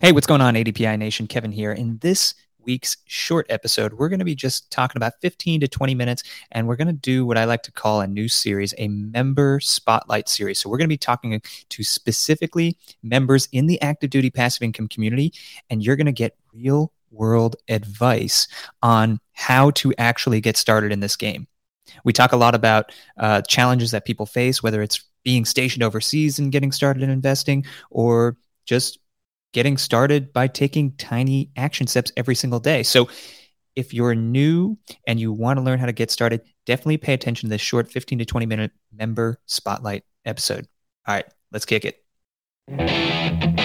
Hey, what's going on, ADPI Nation? Kevin here. In this week's short episode, we're going to be just talking about 15 to 20 minutes, and we're going to do what I like to call a new series, a member spotlight series. So, we're going to be talking to specifically members in the active duty passive income community, and you're going to get real world advice on how to actually get started in this game. We talk a lot about uh, challenges that people face, whether it's being stationed overseas and getting started in investing, or just getting started by taking tiny action steps every single day. So, if you're new and you want to learn how to get started, definitely pay attention to this short 15 to 20 minute member spotlight episode. All right, let's kick it.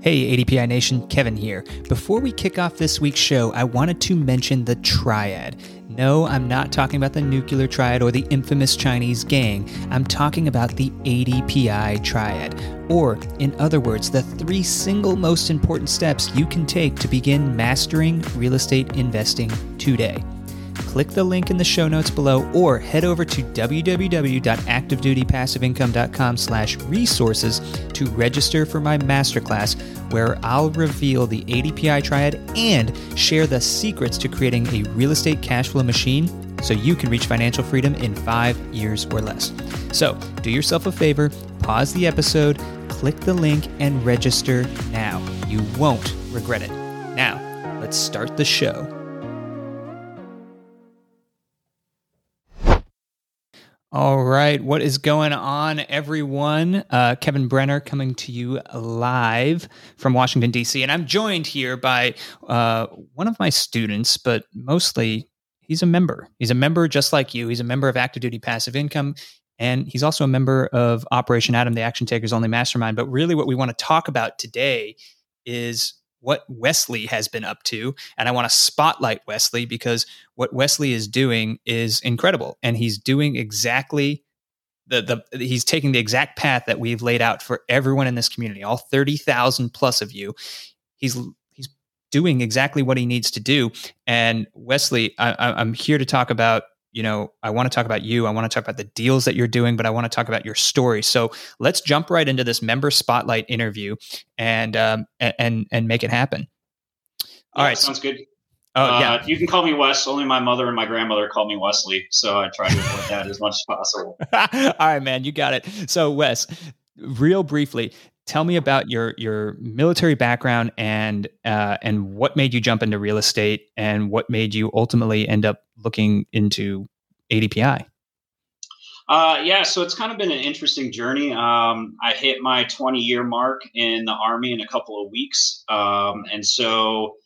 Hey, ADPI Nation, Kevin here. Before we kick off this week's show, I wanted to mention the triad. No, I'm not talking about the nuclear triad or the infamous Chinese gang. I'm talking about the ADPI triad. Or, in other words, the three single most important steps you can take to begin mastering real estate investing today click the link in the show notes below or head over to www.activedutypassiveincome.com slash resources to register for my masterclass where I'll reveal the ADPI triad and share the secrets to creating a real estate cash flow machine so you can reach financial freedom in five years or less. So do yourself a favor, pause the episode, click the link, and register now. You won't regret it. Now, let's start the show. All right. What is going on, everyone? Uh, Kevin Brenner coming to you live from Washington, D.C. And I'm joined here by uh, one of my students, but mostly he's a member. He's a member just like you. He's a member of Active Duty Passive Income. And he's also a member of Operation ATOM, the Action Takers Only Mastermind. But really, what we want to talk about today is what Wesley has been up to. And I want to spotlight Wesley because what Wesley is doing is incredible. And he's doing exactly the, the he's taking the exact path that we've laid out for everyone in this community, all 30,000 plus of you. He's he's doing exactly what he needs to do. And Wesley, I, I'm here to talk about you know, I want to talk about you. I want to talk about the deals that you're doing, but I want to talk about your story. So let's jump right into this member spotlight interview and um, and and make it happen. All yeah, right, sounds good. Oh uh, yeah, you can call me Wes. Only my mother and my grandmother call me Wesley, so I try to avoid that as much as possible. All right, man, you got it. So Wes, real briefly, tell me about your your military background and uh, and what made you jump into real estate and what made you ultimately end up looking into ADPI. Uh, yeah, so it's kind of been an interesting journey. Um, I hit my 20 year mark in the army in a couple of weeks, um, and so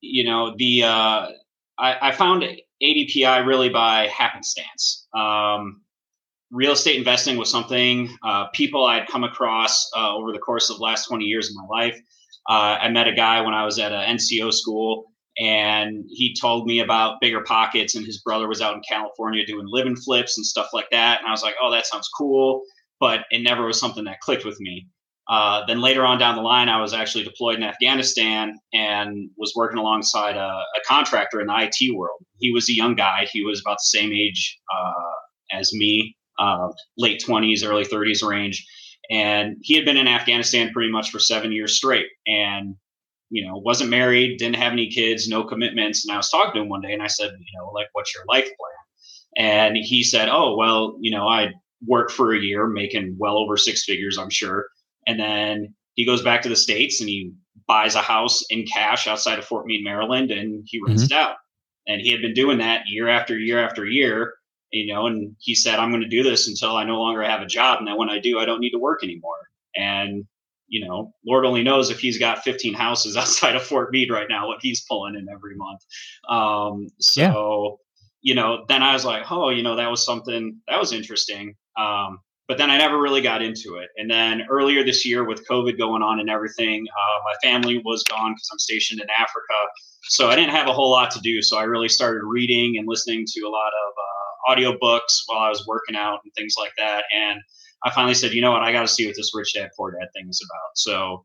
you know the uh, I, I, found ADPI really by happenstance. Um, real estate investing was something uh, people I'd come across uh, over the course of the last 20 years of my life. Uh, I met a guy when I was at an NCO school, and he told me about BiggerPockets, and his brother was out in California doing living flips and stuff like that. And I was like, oh, that sounds cool, but it never was something that clicked with me. Uh, then later on down the line, I was actually deployed in Afghanistan and was working alongside a, a contractor in the IT world. He was a young guy; he was about the same age uh, as me, uh, late 20s, early 30s range. And he had been in Afghanistan pretty much for seven years straight and, you know, wasn't married, didn't have any kids, no commitments. And I was talking to him one day and I said, you know, like, what's your life plan? And he said, oh, well, you know, I work for a year making well over six figures, I'm sure. And then he goes back to the States and he buys a house in cash outside of Fort Meade, Maryland, and he rents mm-hmm. it out. And he had been doing that year after year after year you know, and he said, I'm going to do this until I no longer have a job. And then when I do, I don't need to work anymore. And you know, Lord only knows if he's got 15 houses outside of Fort Meade right now, what he's pulling in every month. Um, so, yeah. you know, then I was like, oh, you know, that was something that was interesting. Um, but then I never really got into it. And then earlier this year, with COVID going on and everything, uh, my family was gone because I'm stationed in Africa. So I didn't have a whole lot to do. So I really started reading and listening to a lot of uh, audiobooks while I was working out and things like that. And I finally said, you know what, I got to see what this Rich Dad Poor Dad thing is about. So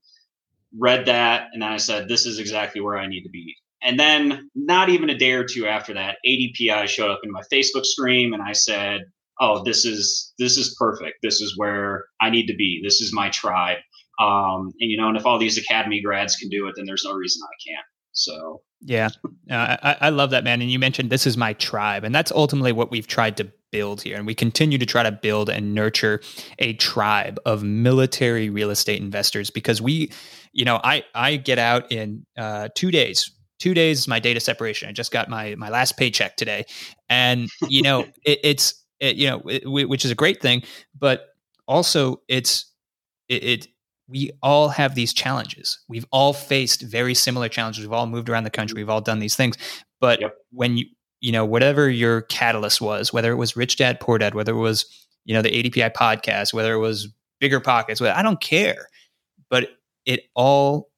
read that, and then I said, this is exactly where I need to be. And then, not even a day or two after that, ADPI showed up in my Facebook stream, and I said, "Oh, this is this is perfect. This is where I need to be. This is my tribe." Um, and you know, and if all these academy grads can do it, then there's no reason I can't. So yeah, uh, I, I love that man. And you mentioned this is my tribe, and that's ultimately what we've tried to build here. And we continue to try to build and nurture a tribe of military real estate investors because we, you know, I, I get out in uh, two days. Two days is my data separation. I just got my my last paycheck today, and you know it, it's it, you know it, which is a great thing, but also it's it, it we all have these challenges. We've all faced very similar challenges. We've all moved around the country. We've all done these things. But yep. when you you know, whatever your catalyst was, whether it was Rich Dad Poor Dad, whether it was, you know, the ADPI podcast, whether it was BiggerPockets, I don't care. But it all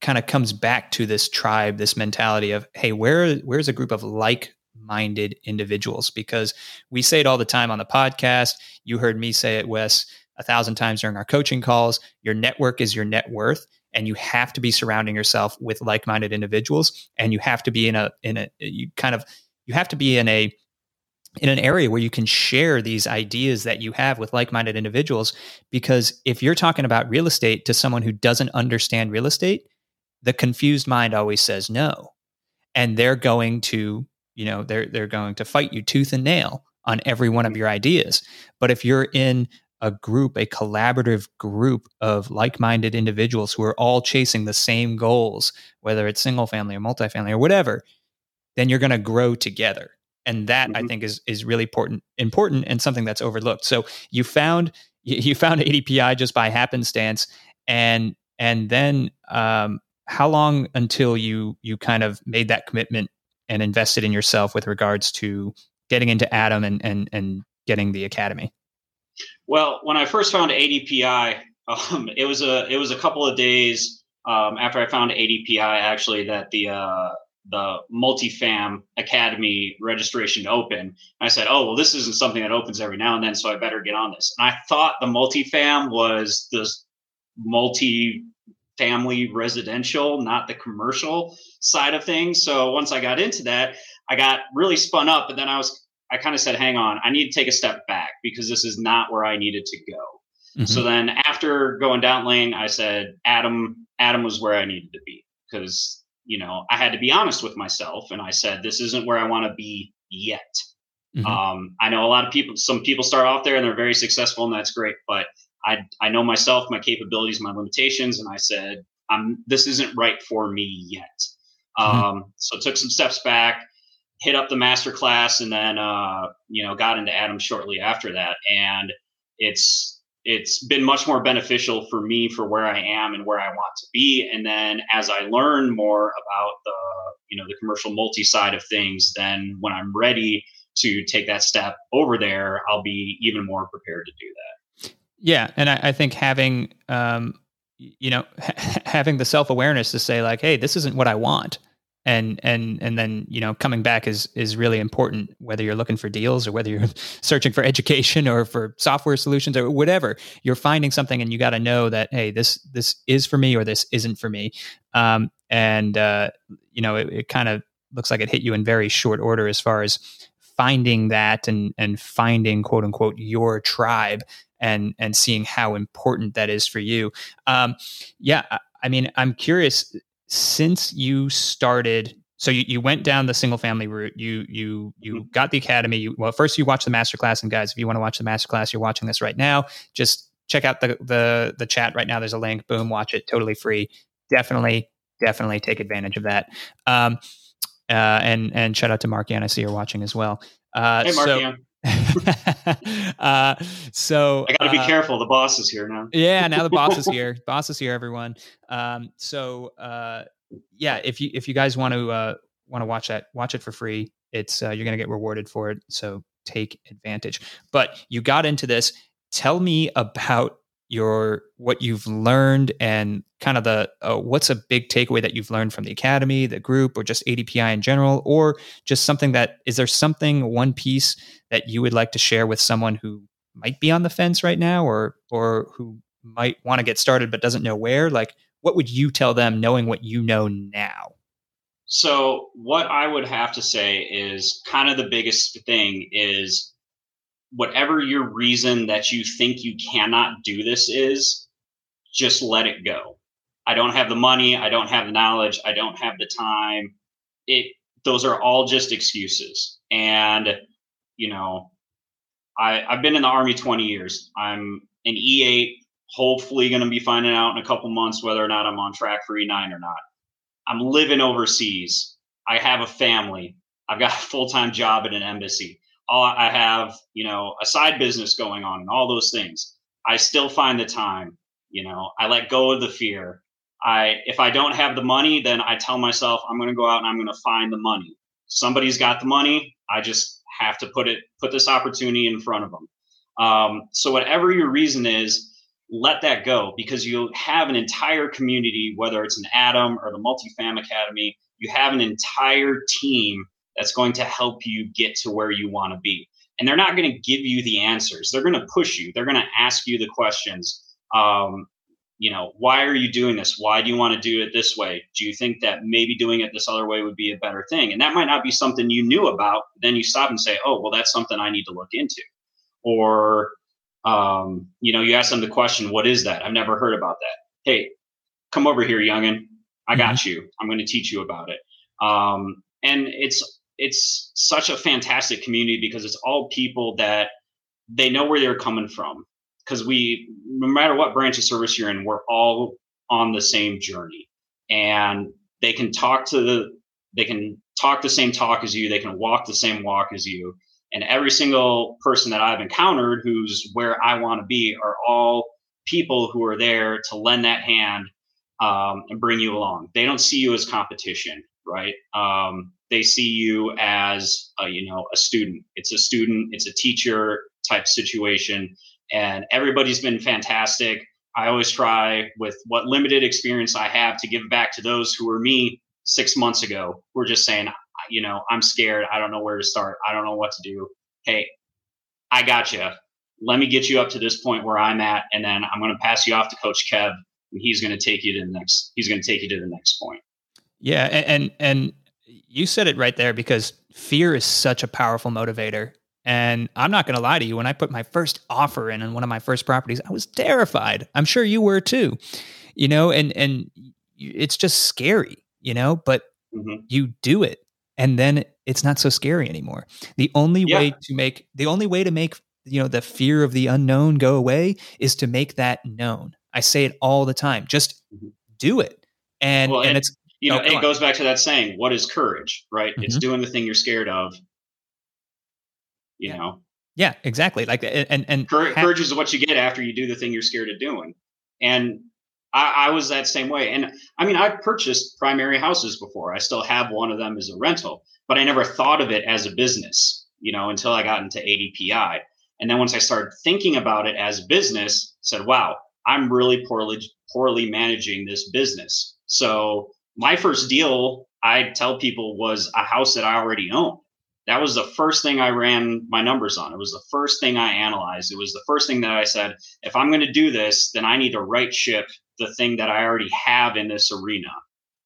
kind of comes back to this tribe, this mentality of, hey, where where's a group of like minded individuals? Because we say it all the time on the podcast. You heard me say it, Wes, a thousand times during our coaching calls. Your network is your net worth and you have to be surrounding yourself with like-minded individuals and you have to be in a in a you kind of you have to be in a in an area where you can share these ideas that you have with like-minded individuals because if you're talking about real estate to someone who doesn't understand real estate the confused mind always says no and they're going to you know they're they're going to fight you tooth and nail on every one of your ideas but if you're in a group a collaborative group of like-minded individuals who are all chasing the same goals whether it's single family or multifamily or whatever then you're going to grow together. And that mm-hmm. i think is is really important important and something that's overlooked. So you found you found adpi just by happenstance and and then um, how long until you you kind of made that commitment and invested in yourself with regards to getting into ATOM and and and getting the academy well when i first found adpi um, it was a it was a couple of days um, after i found adpi actually that the uh, the multifam academy registration open. I said, oh, well, this isn't something that opens every now and then, so I better get on this. And I thought the multifam was the multi-family residential, not the commercial side of things. So once I got into that, I got really spun up, but then I was, I kind of said, hang on, I need to take a step back because this is not where I needed to go. Mm-hmm. So then after going down lane, I said, ATOM, ATOM was where I needed to be because you know, I had to be honest with myself and I said, this isn't where I want to be yet. Mm-hmm. Um, I know a lot of people, some people start off there and they're very successful and that's great, but I, I know myself, my capabilities, my limitations. And I said, I'm, this isn't right for me yet. Mm-hmm. Um, so took some steps back, hit up the master class and then, uh, you know, got into ATOM shortly after that. And it's, it's been much more beneficial for me for where I am and where I want to be. And then as I learn more about the, you know, the commercial multi side of things, then when I'm ready to take that step over there, I'll be even more prepared to do that. Yeah. And I, I think having, um, you know, ha- having the self awareness to say like, Hey, this isn't what I want and and and then you know coming back is is really important whether you're looking for deals or whether you're searching for education or for software solutions or whatever. You're finding something and you got to know that hey this this is for me or this isn't for me. Um, and uh, you know it, it kind of looks like it hit you in very short order as far as finding that and and finding quote unquote your tribe and and seeing how important that is for you. Um, yeah I mean i'm curious since you started so you, you went down the single family route you you you mm-hmm. got the academy you, well first you watched the masterclass and guys if you want to watch the masterclass you're watching this right now just check out the the the chat right now there's a link boom watch it totally free definitely definitely take advantage of that. Um uh and and shout out to Markian I see you're watching as well. Uh hey, so uh, so I got to be uh, careful. The boss is here now. yeah, now the boss is here. boss is here, everyone. Um, so uh, yeah, if you if you guys want to uh, want to watch that, watch it for free. It's uh, you're going to get rewarded for it. So take advantage. But you got into this. Tell me about your what you've learned and kind of the uh, what's a big takeaway that you've learned from the academy the group or just adpi in general or just something that is there something one piece that you would like to share with someone who might be on the fence right now or or who might want to get started but doesn't know where? Like what would you tell them knowing what you know now? So what i would have to say is kind of the biggest thing is whatever your reason that you think you cannot do this is, just let it go. I don't have the money, I don't have the knowledge, I don't have the time. It those are all just excuses. And you know, I I've been in the army 20 years. I'm an E8, hopefully going to be finding out in a couple months whether or not I'm on track for E9 or not. I'm living overseas. I have a family. I've got a full-time job at an embassy. I have, you know, a side business going on and all those things. I still find the time, you know, I let go of the fear. I, if I don't have the money, then I tell myself I'm going to go out and I'm going to find the money. Somebody's got the money. I just have to put it, put this opportunity in front of them. Um, so whatever your reason is, let that go because you have an entire community, whether it's an ATOM or the Multifam Academy, you have an entire team that's going to help you get to where you want to be. And they're not going to give you the answers. They're going to push you. They're going to ask you the questions. Um, you know, why are you doing this? Why do you want to do it this way? Do you think that maybe doing it this other way would be a better thing? And that might not be something you knew about. Then you stop and say, oh, well, that's something I need to look into. Or, um, you know, you ask them the question, what is that? I've never heard about that. Hey, come over here, youngin. I got mm-hmm. you. I'm going to teach you about it. Um, and it's it's such a fantastic community because it's all people that they know where they're coming from. Because we no matter what branch of service you're in we're all on the same journey. And they can talk to the they can talk the same talk as you they can walk the same walk as you. And every single person that i've encountered who's where i want to be are all people who are there to lend that hand um, and bring you along. They don't see you as competition right? Um, they see you as a, you know a student. It's a student it's a teacher type situation and everybody's been fantastic. I always try with what limited experience i have to give back to those who were me six months ago who are just saying you know i'm scared. I don't know where to start. I don't know what to do. Hey i got you let me get you up to this point where i'm at and then i'm going to pass you off to coach kev and he's going to take you to the next he's going to take you to the next point. Yeah and and, and you said it right there because fear is such a powerful motivator. And I'm not going to lie to you. When I put my first offer in on one of my first properties, I was terrified. I'm sure you were too. You know, and and it's just scary, you know. But mm-hmm. you do it, and then it's not so scary anymore. The only yeah. way to make the only way to make you know the fear of the unknown go away is to make that known. I say it all the time. Just mm-hmm. do it, and well, and, and it's you know, it goes back to that saying, what is courage, right? Mm-hmm. It's doing the thing you're scared of. You yeah. know? Yeah, exactly. Like, and, and courage is what you get after you do the thing you're scared of doing. And I, I, was that same way. And I mean, I've purchased primary houses before. I still have one of them as a rental, but I never thought of it as a business, you know, until I got into ADPI. And then once I started thinking about it as business, said, wow, I'm really poorly poorly managing this business. So my first deal, I tell people, was a house that I already owned. That was the first thing I ran my numbers on. It was the first thing I analyzed. It was the first thing that I said, if I'm going to do this, then I need to right ship the thing that I already have in this arena.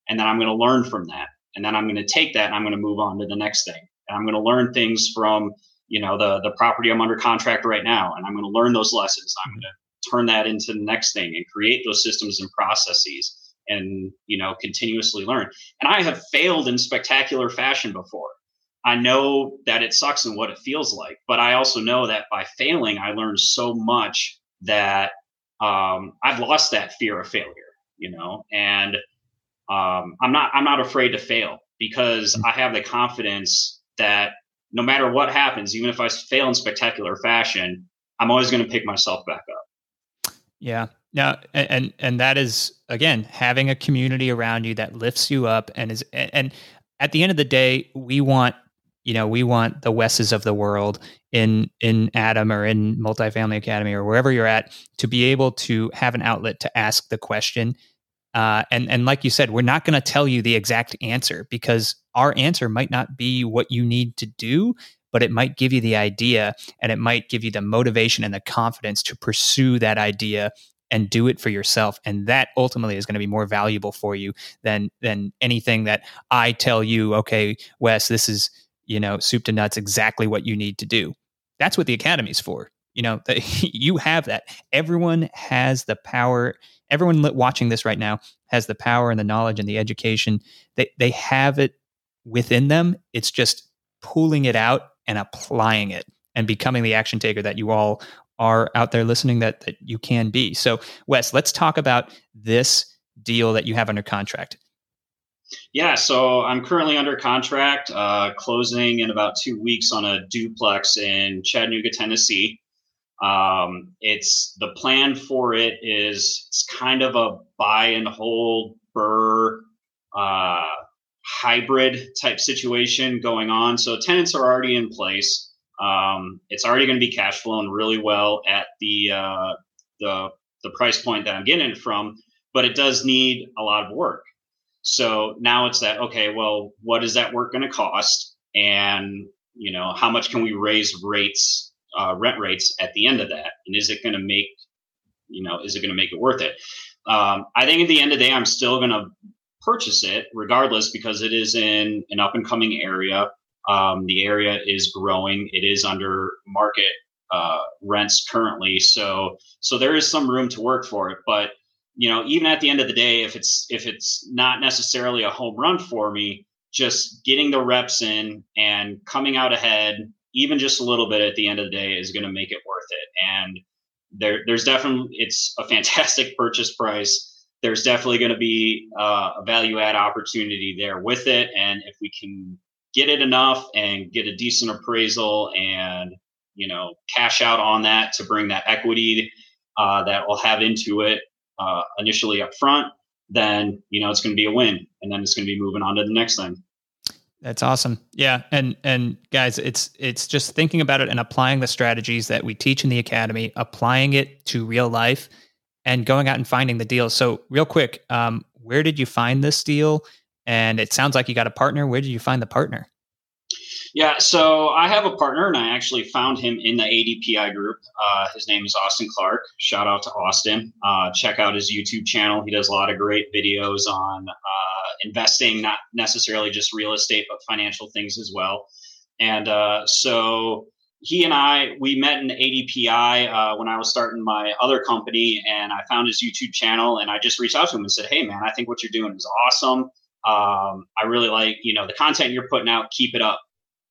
And then I'm going to learn from that. And then I'm going to take that and I'm going to move on to the next thing. And I'm going to learn things from, you know, the the property I'm under contract right now. And I'm going to learn those lessons. I'm going to turn that into the next thing and create those systems and processes and you know continuously learn and i have failed in spectacular fashion before i know that it sucks and what it feels like but i also know that by failing i learned so much that um, i've lost that fear of failure you know and um, i'm not i'm not afraid to fail because i have the confidence that no matter what happens, even if I fail in spectacular fashion, I'm always going to pick myself back up. Yeah. Now, and and that is again having a community around you that lifts you up and is and at the end of the day, we want you know we want the Wesses of the world in in ATOM or in Multifamily Academy or wherever you're at to be able to have an outlet to ask the question. Uh, and and like you said, we're not going to tell you the exact answer because our answer might not be what you need to do, but it might give you the idea and it might give you the motivation and the confidence to pursue that idea and do it for yourself and that ultimately is going to be more valuable for you than than anything that i tell you okay wes this is you know soup to nuts exactly what you need to do. That's what the academy's for you know the, you have that. Everyone has the power everyone watching this right now has the power and the knowledge and the education. They they have it within them. It's just pulling it out and applying it and becoming the action taker that you all are out there listening that, that you can be. So, Wes, let's talk about this deal that you have under contract. Yeah, so I'm currently under contract, uh, closing in about two weeks on a duplex in Chattanooga, Tennessee. Um, it's the plan for it is it's kind of a buy and hold BRRRR uh, hybrid type situation going on. So tenants are already in place. Um, it's already going to be cash flowing really well at the uh, the the price point that I'm getting it from, but it does need a lot of work. So now it's that okay, well, what is that work going to cost, and you know how much can we raise rates, uh, rent rates at the end of that, and is it going to make you know is it going to make it worth it? Um, I think at the end of the day, I'm still going to purchase it regardless because it is in an up and coming area. Um, the area is growing. It is under market uh, rents currently, so so there is some room to work for it. But you know, even at the end of the day, if it's if it's not necessarily a home run for me, just getting the reps in and coming out ahead, even just a little bit at the end of the day, is going to make it worth it. And there, there's definitely it's a fantastic purchase price. There's definitely going to be uh, a value add opportunity there with it, and if we can get it enough and get a decent appraisal and you know cash out on that to bring that equity uh, that will have into it uh, initially up front then you know it's going to be a win and then it's going to be moving on to the next thing. That's awesome. Yeah and and guys it's it's just thinking about it and applying the strategies that we teach in the academy applying it to real life and going out and finding the deals. So real quick um, where did you find this deal and it sounds like you got a partner. Where did you find the partner? Yeah, so I have a partner, and I actually found him in the ADPI group. Uh, his name is Austin Clark. Shout out to Austin. Uh, check out his YouTube channel. He does a lot of great videos on uh, investing, not necessarily just real estate, but financial things as well. And uh, so he and I, we met in ADPI uh, when I was starting my other company, and I found his YouTube channel, and I just reached out to him and said, "Hey, man, I think what you're doing is awesome." Um, I really like, you know, the content you're putting out, keep it up.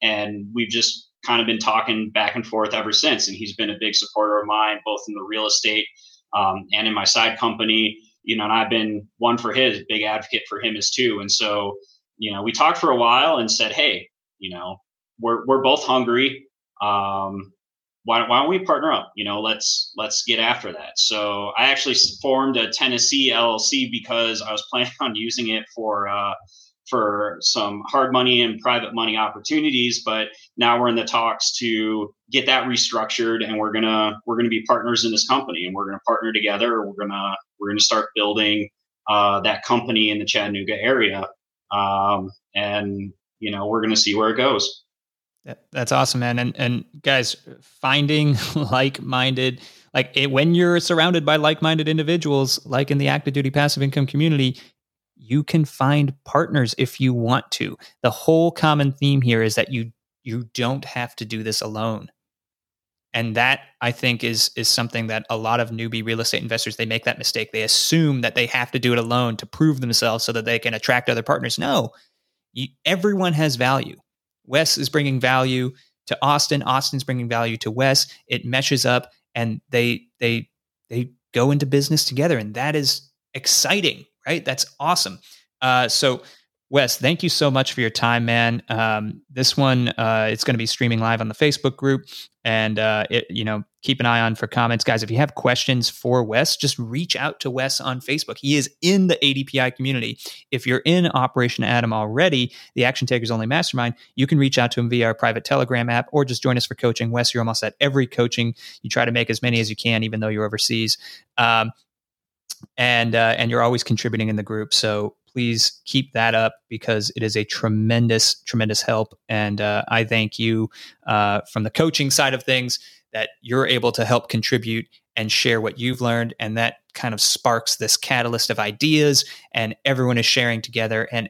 And we've just kind of been talking back and forth ever since. And he's been a big supporter of mine, both in the real estate um, and in my side company. You know, and I've been one for his, big advocate for him as too. And so, you know, we talked for a while and said, hey, you know, we're we're both hungry. Um, why, why don't we partner up? You know, let's let's get after that. So I actually formed a Tennessee LLC because I was planning on using it for uh, for some hard money and private money opportunities. But now we're in the talks to get that restructured, and we're gonna we're gonna be partners in this company, and we're gonna partner together. We're gonna we're gonna start building uh, that company in the Chattanooga area, um, and you know we're gonna see where it goes. That's awesome, man. And and guys, finding like-minded, like it, when you're surrounded by like-minded individuals, like in the active duty passive income community, you can find partners if you want to. The whole common theme here is that you you don't have to do this alone. And that I think is is something that a lot of newbie real estate investors they make that mistake. They assume that they have to do it alone to prove themselves so that they can attract other partners. No, you, everyone has value Wes is bringing value to Austin. Austin's bringing value to Wes. It meshes up, and they they they go into business together, and that is exciting, right? That's awesome. Uh, so Wes, thank you so much for your time, man. Um, this one, uh, it's going to be streaming live on the Facebook group, and uh, it, you know, keep an eye on for comments, guys. If you have questions for Wes, just reach out to Wes on Facebook. He is in the ADPI community. If you're in Operation ATOM already, the Action Takers Only Mastermind, you can reach out to him via our private Telegram app, or just join us for coaching. Wes, you're almost at every coaching. You try to make as many as you can, even though you're overseas. Um, and uh, and you're always contributing in the group. So please keep that up because it is a tremendous, tremendous help. And uh, I thank you uh, from the coaching side of things that you're able to help contribute and share what you've learned. And that kind of sparks this catalyst of ideas, and everyone is sharing together. And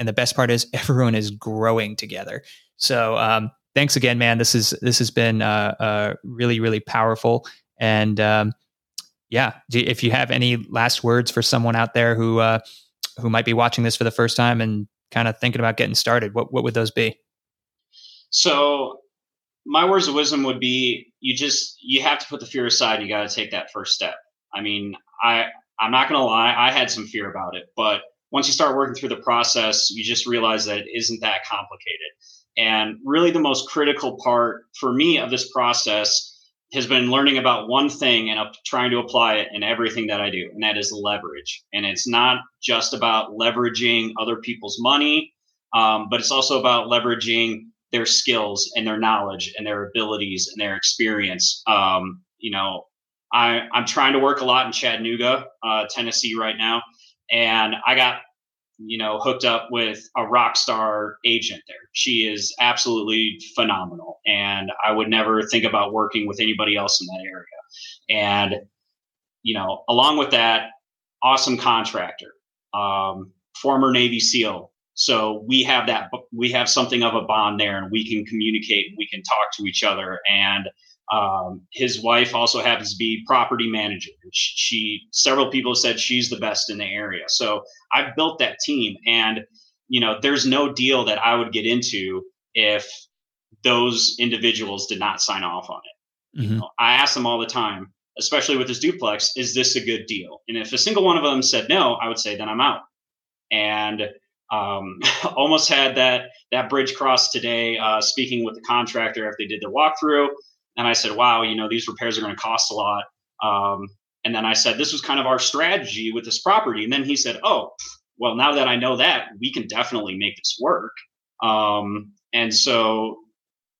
and the best part is everyone is growing together. So um, thanks again, man. This is this has been uh, uh really, really powerful. And um, yeah, if you have any last words for someone out there who uh, who might be watching this for the first time and kind of thinking about getting started, what what would those be? So my words of wisdom would be you just you have to put the fear aside you got to take that first step i mean i i'm not going to lie i had some fear about it but once you start working through the process you just realize that it isn't that complicated and really the most critical part for me of this process has been learning about one thing and trying to apply it in everything that I do, and that is leverage. And it's not just about leveraging other people's money, um, but it's also about leveraging their skills and their knowledge and their abilities and their experience. Um, you know, I, I'm trying to work a lot in Chattanooga, uh, Tennessee right now, and I got you know, hooked up with a rock star agent there. She is absolutely phenomenal. And I would never think about working with anybody else in that area. And, you know, along with that, awesome contractor, um, former Navy SEAL. So we have that, we have something of a bond there and we can communicate, we can talk to each other. And um, his wife also happens to be property manager. She, several people said she's the best in the area. So I've built that team, and you know, there's no deal that I would get into if those individuals did not sign off on it. Mm-hmm. You know, I ask them all the time, especially with this duplex, is this a good deal? And if a single one of them said no, I would say then I'm out. And um, almost had that that bridge crossed today. Uh, speaking with the contractor after they did their walkthrough, and I said, wow, you know, these repairs are going to cost a lot. Um, and then I said, this was kind of our strategy with this property. And then he said, oh, well, now that I know that, we can definitely make this work. Um, and so,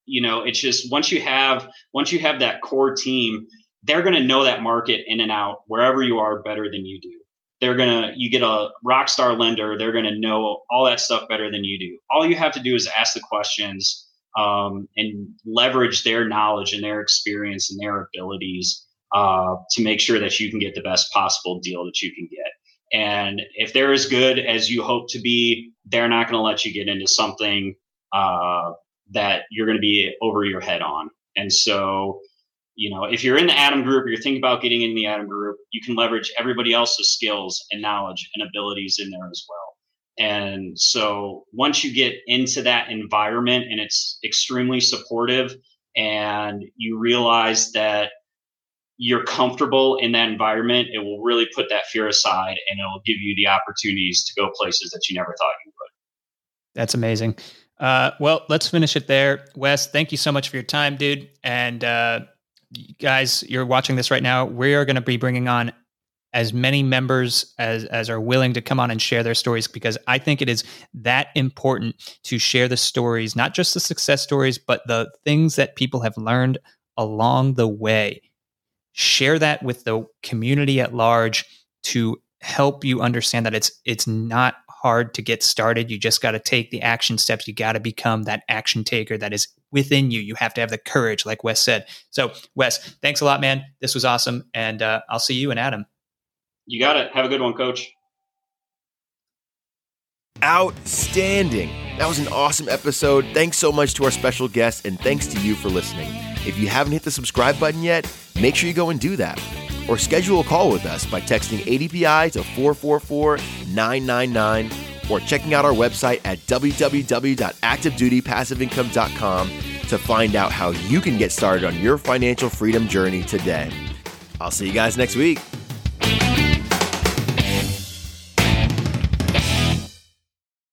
you know, it's just once you have once you have that core team, they're going to know that market in and out wherever you are better than you do. They're gonna you get a rock star lender. They're going to know all that stuff better than you do. All you have to do is ask the questions um, and leverage their knowledge and their experience and their abilities uh, to make sure that you can get the best possible deal that you can get. And if they're as good as you hope to be, they're not going to let you get into something uh, that you're going to be over your head on. And so, you know, if you're in the ATOM group, you're thinking about getting in the ATOM group, you can leverage everybody else's skills and knowledge and abilities in there as well. And so once you get into that environment and it's extremely supportive and you realize that you're comfortable in that environment, it will really put that fear aside and it will give you the opportunities to go places that you never thought you would. That's amazing. Uh, well, let's finish it there. Wes, thank you so much for your time, dude. And uh, guys, you're watching this right now. We are going to be bringing on as many members as as are willing to come on and share their stories because I think it is that important to share the stories, not just the success stories, but the things that people have learned along the way. Share that with the community at large to help you understand that it's it's not hard to get started. You just got to take the action steps. You got to become that action taker that is within you. You have to have the courage, like Wes said. So, Wes, thanks a lot, man. This was awesome, and uh, I'll see you and ATOM. You got it. Have a good one, coach. Outstanding. That was an awesome episode. Thanks so much to our special guest, and thanks to you for listening. If you haven't hit the subscribe button yet, make sure you go and do that. Or schedule a call with us by texting ADPI to 444 999 or checking out our website at www.activedutypassiveincome.com to find out how you can get started on your financial freedom journey today. I'll see you guys next week.